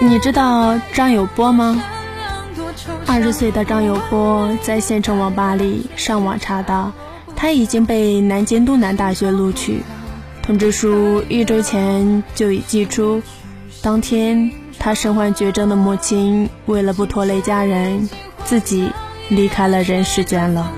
你知道张有波吗？二十岁的张有波在县城网吧里上网查到，他已经被南京东南大学录取，通知书一周前就已寄出。当天，他身患绝症的母亲为了不拖累家人，自己离开了人世间了。